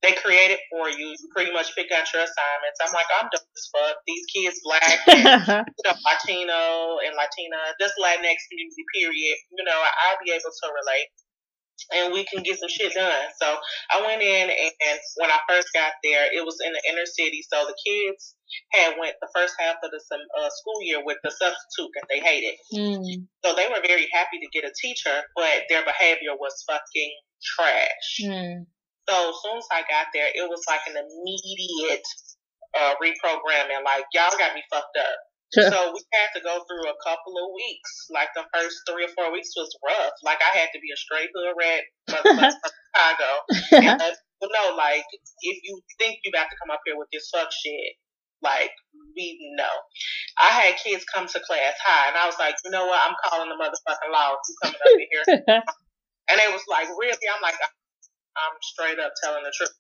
they create it for you. You pretty much pick out your assignments. I'm like, I'm dope as fuck. These kids black, and, you know, Latino and Latina, this Latinx community, period. You know, I'll be able to relate. And we can get some shit done. So I went in, and when I first got there, it was in the inner city. So the kids had went the first half of the uh, school year with the substitute that they hated. Mm. So they were very happy to get a teacher, but their behavior was fucking trash. Mm. So as soon as I got there, it was like an immediate uh, reprogramming. Like y'all got me fucked up. so we had to go through a couple of weeks. Like the first three or four weeks was rough. Like I had to be a straight hood rat from Chicago. and but no, like if you think you about to come up here with this fuck shit, like we know. I had kids come to class high, and I was like, you know what? I'm calling the motherfucking law. You coming up here? and they was like, really? I'm like, I'm straight up telling the truth.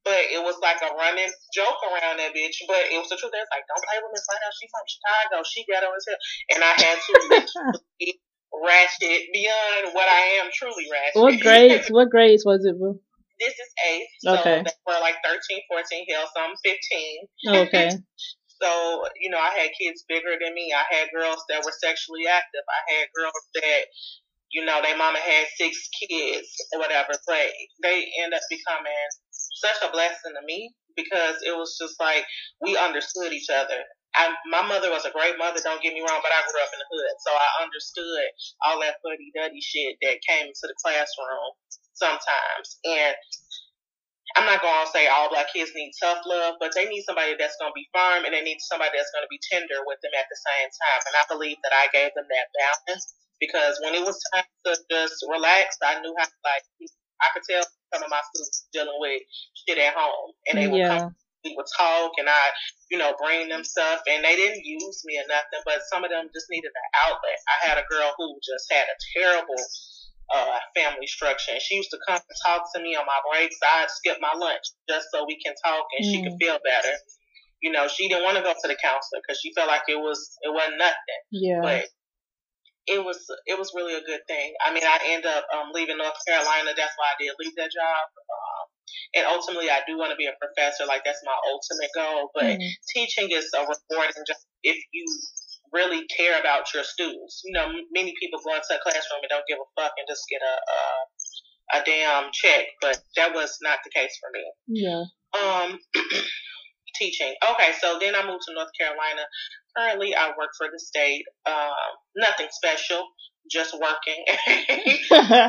But it was like a running joke around that bitch. But it was the truth. They was like, don't play with Miss Whitehouse. She's from Chicago. She ghetto as hell. And I had to ratchet beyond what I am truly ratchet. What grades? what grades was it, bro? This is eighth. Okay. So we're like 13, 14, hell, some 15. Okay. so, you know, I had kids bigger than me. I had girls that were sexually active. I had girls that you know, their mama had six kids or whatever, but they end up becoming such a blessing to me because it was just like we understood each other. I, my mother was a great mother, don't get me wrong, but I grew up in the hood, so I understood all that fuddy duddy shit that came into the classroom sometimes. And I'm not to say all black kids need tough love, but they need somebody that's to be firm and they need somebody that's to be tender with them at the same time. And I believe that I gave them that balance because when it was time to just relax, I knew how to like I could tell some of my students dealing with shit at home, and they would come. We would talk, and I, you know, bring them stuff, and they didn't use me or nothing, but some of them just needed an outlet. I had a girl who just had a terrible uh, family structure. And she used to come and talk to me on my breaks. I'd skip my lunch just so we can talk and mm. she could mm. feel better. You know, she didn't want to go to the counselor because she felt like it was it wasn't nothing. Yeah. But it was it was really a good thing. I mean, I end up um, leaving North Carolina. That's why I did leave that job. Um, and ultimately, I do want to be a professor. Like that's my ultimate goal. But mm-hmm. teaching is a rewarding job if you really care about your students. You know, many people go into a classroom and don't give a fuck and just get a a, a damn check. But that was not the case for me. Yeah. Um. teaching. Okay, so then I moved to North Carolina. Currently, I work for the state. Um, nothing special, just working.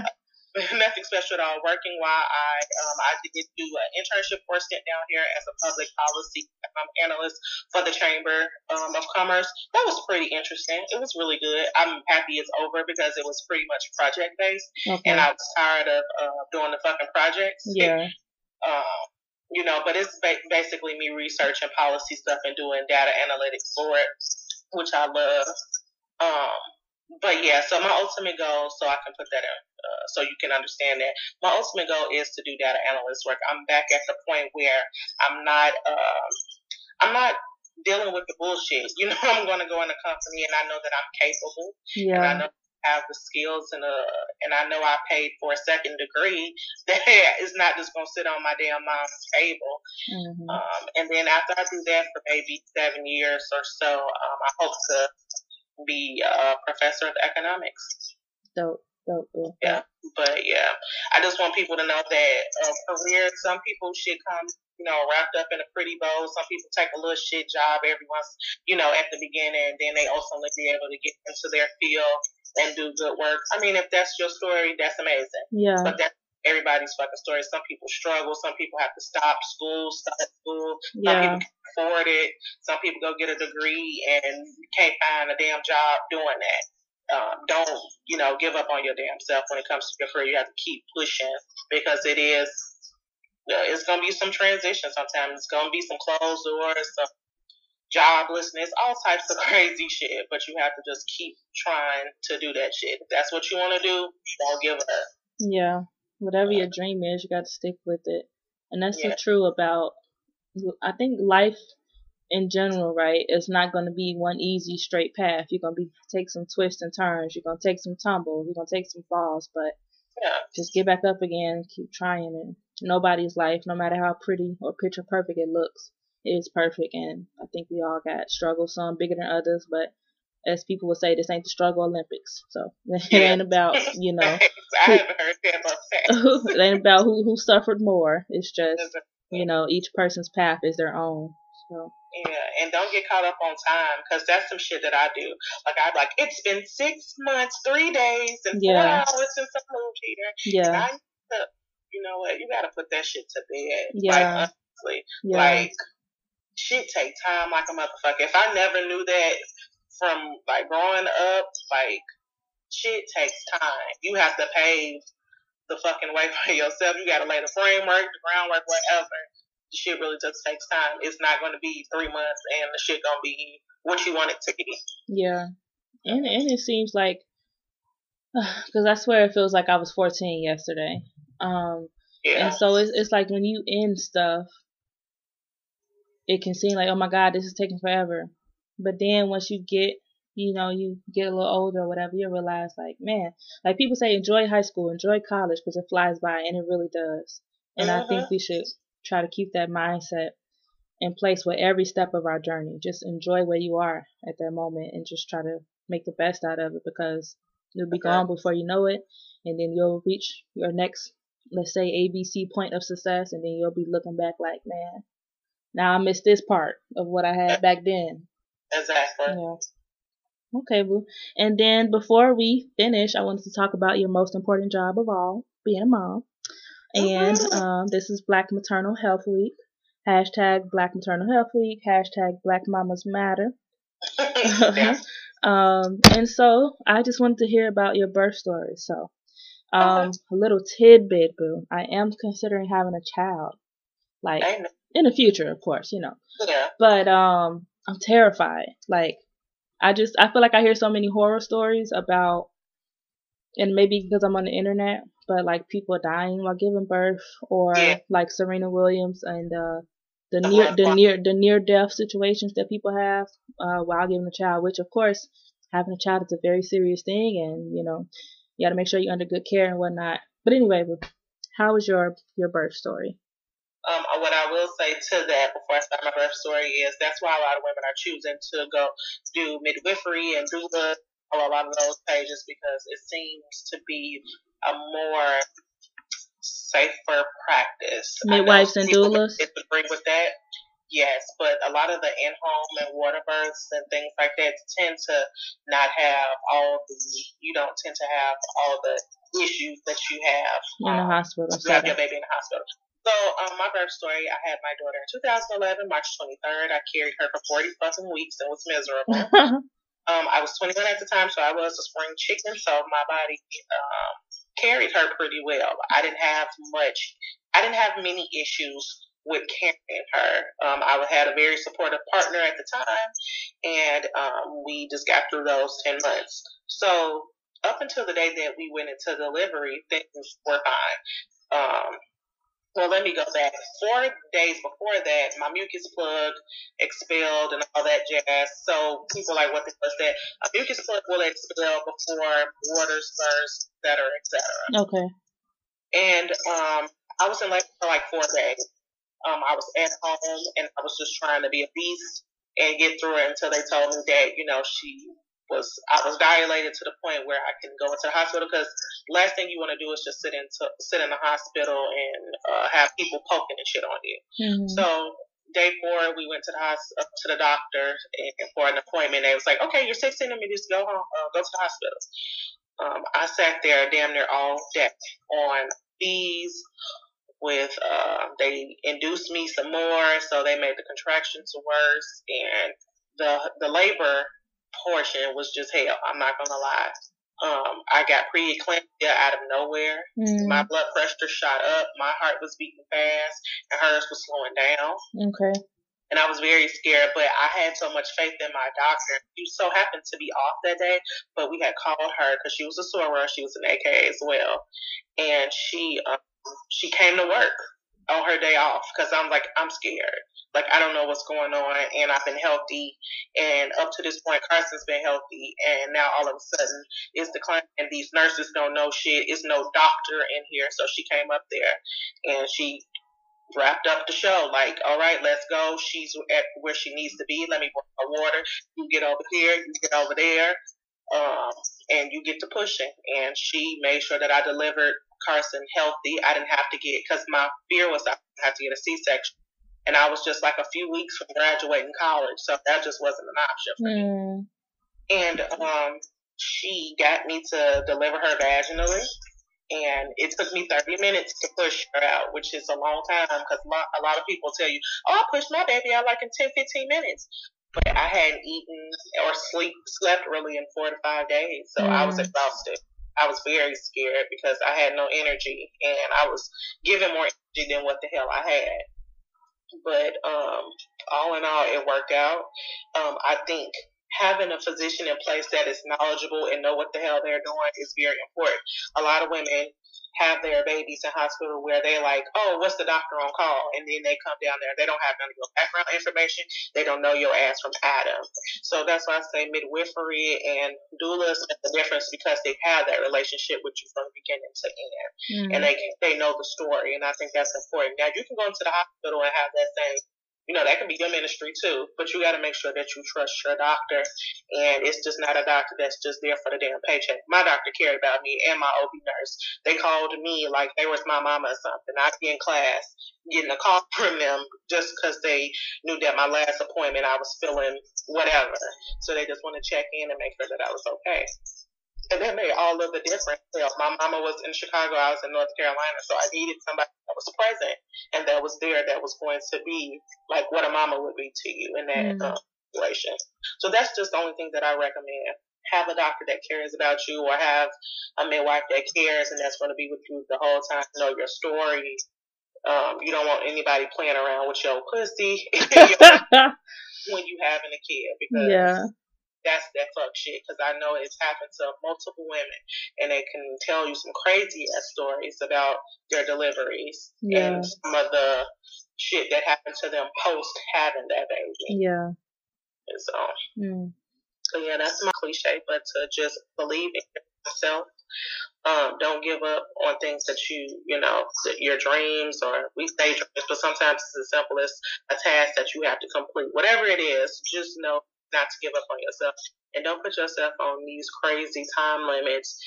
nothing special at all. Working while I um, I did do an internship for stint down here as a public policy um, analyst for the Chamber um, of Commerce. That was pretty interesting. It was really good. I'm happy it's over because it was pretty much project based, okay. and I was tired of uh, doing the fucking projects. Yeah. Um, you know, but it's ba- basically me researching policy stuff and doing data analytics for it, which I love. Um, but yeah, so my ultimate goal, so I can put that in, uh, so you can understand that. My ultimate goal is to do data analyst work. I'm back at the point where I'm not, uh, I'm not dealing with the bullshit. You know, I'm going to go in a company and I know that I'm capable. Yeah. And I know have the skills and uh and I know I paid for a second degree that is not just going to sit on my damn mom's table. Mm-hmm. Um, and then after I do that for maybe seven years or so, um, I hope to be a professor of economics. Dope. Dope, dope. Yeah, but yeah, I just want people to know that um, career. Some people should come, you know, wrapped up in a pretty bow. Some people take a little shit job every once, you know, at the beginning, and then they ultimately be able to get into their field and do good work. I mean, if that's your story, that's amazing. Yeah. But that's everybody's fucking story. Some people struggle. Some people have to stop school, start school. Some yeah. people can afford it. Some people go get a degree and can't find a damn job doing that um, don't you know give up on your damn self when it comes to your career. You have to keep pushing because it is it's gonna be some transition. Sometimes it's gonna be some closed doors, some joblessness, all types of crazy shit. But you have to just keep trying to do that shit. If that's what you want to do, don't give up. Yeah, whatever your dream is, you got to stick with it, and that's yeah. so true about. I think life in general, right, it's not going to be one easy straight path. You're going to be take some twists and turns. You're going to take some tumbles. You're going to take some falls, but yeah. just get back up again. Keep trying it. Nobody's life, no matter how pretty or picture perfect it looks, is perfect. And I think we all got struggles, some bigger than others, but as people would say, this ain't the struggle Olympics. So it ain't about you know. I haven't heard that it ain't about who who suffered more. It's just you know each person's path is their own. So yeah, and don't get caught up on time because that's some shit that I do. Like I'm like, it's been six months, three days, and yeah. four hours since I moved here. Yeah. You know what? You got to put that shit to bed. Yeah. Like honestly, yeah. like shit take time like a motherfucker. If I never knew that from like growing up, like shit takes time. You have to pave the fucking way for yourself. You got to lay the framework, the groundwork, whatever the shit really just takes time. It's not going to be three months and the shit going to be what you want it to be. Yeah. And, and it seems like, because I swear it feels like I was 14 yesterday. Um, yeah. And so it's, it's like when you end stuff, it can seem like, oh my God, this is taking forever. But then once you get, you know, you get a little older or whatever, you realize, like, man, like people say, enjoy high school, enjoy college because it flies by, and it really does. And I think uh-huh. we should try to keep that mindset in place with every step of our journey. Just enjoy where you are at that moment and just try to make the best out of it because you'll be okay. gone before you know it and then you'll reach your next let's say ABC point of success and then you'll be looking back like, man, now I missed this part of what I had back then. Exactly. Yeah. Okay, boo. And then before we finish, I wanted to talk about your most important job of all, being a mom. And um, this is Black Maternal Health Week. Hashtag Black Maternal Health Week. Hashtag Black Mamas Matter. um, and so I just wanted to hear about your birth story. So, um, a little tidbit, boo. I am considering having a child, like in the future, of course, you know. Yeah. But um, I'm terrified. Like, I just I feel like I hear so many horror stories about, and maybe because I'm on the internet, but like people dying while giving birth, or yeah. like Serena Williams and uh, the near the near the near death situations that people have uh, while giving a child. Which of course, having a child is a very serious thing, and you know you got to make sure you're under good care and whatnot. But anyway, how was your your birth story? Um, what I will say to that before I start my birth story is that's why a lot of women are choosing to go do midwifery and do the a lot of those pages because it seems to be a more safer practice. Midwives and doulas. Disagree with that. Yes, but a lot of the in-home and water births and things like that tend to not have all the. You don't tend to have all the issues that you have in the um, hospital. You have your baby in the hospital. So, um, my birth story, I had my daughter in 2011, March 23rd. I carried her for 40 fucking weeks and was miserable. um, I was 21 at the time, so I was a spring chicken, so my body um, carried her pretty well. I didn't have much, I didn't have many issues with carrying her. Um, I had a very supportive partner at the time, and um, we just got through those 10 months. So, up until the day that we went into delivery, things were fine. Um, well, let me go back. Four days before that, my mucus plug expelled and all that jazz. So people like, what the hell is that? A mucus plug will expel before water spurs, et cetera, et cetera. Okay. And um, I was in labor for like four days. Um, I was at home and I was just trying to be a beast and get through it until they told me that, you know, she was I was dilated to the point where I can go into the hospital because last thing you want to do is just sit into sit in the hospital and uh, have people poking and shit on you. Mm-hmm. So day four, we went to the hospital to the doctor and for an appointment. They was like, okay, you're 16 centimeters, go home, uh, go to the hospital. Um, I sat there damn near all day on fees. With uh, they induced me some more, so they made the contractions worse, and the the labor portion was just hell. I'm not gonna lie. Um, I got preeclampsia out of nowhere. Mm. My blood pressure shot up. My heart was beating fast, and hers was slowing down. Okay. And I was very scared, but I had so much faith in my doctor. She so happened to be off that day, but we had called her because she was a soror. She was an AK as well, and she um, she came to work on her day off because I'm like I'm scared. Like I don't know what's going on, and I've been healthy, and up to this point, Carson's been healthy, and now all of a sudden it's declining. And these nurses don't know shit. It's no doctor in here, so she came up there, and she wrapped up the show. Like, all right, let's go. She's at where she needs to be. Let me bring her water. You get over here. You get over there. Um, and you get to pushing. And she made sure that I delivered Carson healthy. I didn't have to get because my fear was I had to get a C-section and I was just like a few weeks from graduating college, so that just wasn't an option for mm. me. And um, she got me to deliver her vaginally, and it took me 30 minutes to push her out, which is a long time because a lot of people tell you, "Oh, I pushed my baby out like in 10, 15 minutes." But I hadn't eaten or sleep slept really in four to five days, so mm. I was mm. exhausted. I was very scared because I had no energy and I was given more energy than what the hell I had. But um, all in all, it worked out. Um, I think having a physician in place that is knowledgeable and know what the hell they're doing is very important. A lot of women have their babies in hospital where they're like, oh, what's the doctor on call? And then they come down there. They don't have none of your background information. They don't know your ass from Adam. So that's why I say midwifery and doulas make the difference because they have that relationship with you from beginning to end. Mm-hmm. And they they know the story. And I think that's important. Now, you can go into the hospital and have that same you know, that can be your ministry too, but you got to make sure that you trust your doctor. And it's just not a doctor that's just there for the damn paycheck. My doctor cared about me and my OB nurse. They called me like they was my mama or something. I'd be in class getting a call from them just because they knew that my last appointment I was feeling whatever. So they just want to check in and make sure that I was okay and that made all of the difference. You know, my mama was in Chicago, I was in North Carolina, so I needed somebody that was present and that was there that was going to be like what a mama would be to you in that mm. uh, situation. So that's just the only thing that I recommend. Have a doctor that cares about you, or have a midwife that cares and that's going to be with you the whole time. Know your story. Um, you don't want anybody playing around with your pussy when you having a kid because yeah that's that fuck shit because I know it's happened to multiple women and they can tell you some crazy ass stories about their deliveries yeah. and some of the shit that happened to them post having that baby. Yeah. And so, mm. so yeah, that's my cliche, but to just believe in yourself. Um, don't give up on things that you, you know, your dreams or we say dreams, but sometimes it's as simple as a task that you have to complete. Whatever it is, just know not to give up on yourself and don't put yourself on these crazy time limits.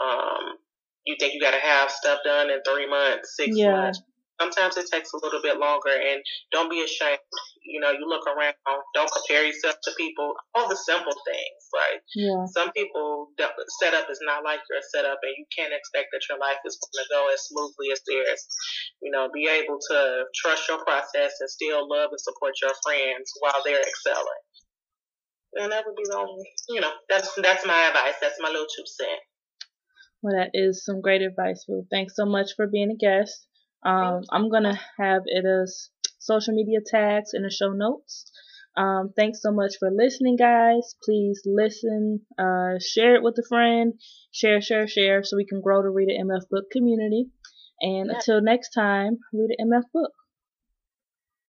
Um, you think you got to have stuff done in three months, six yeah. months. Sometimes it takes a little bit longer, and don't be ashamed. You know, you look around, don't compare yourself to people. All the simple things, like yeah. some people setup is not like your setup, and you can't expect that your life is going to go as smoothly as theirs. You know, be able to trust your process and still love and support your friends while they're excelling and that would be the only, you know, that's that's my advice. That's my little two cent. Well, that is some great advice, Boo. Thanks so much for being a guest. Um, I'm gonna have it as social media tags in the show notes. Um, thanks so much for listening, guys. Please listen, uh, share it with a friend, share, share, share, so we can grow the Read a MF Book community. And Yeah. until next time, read an MF book.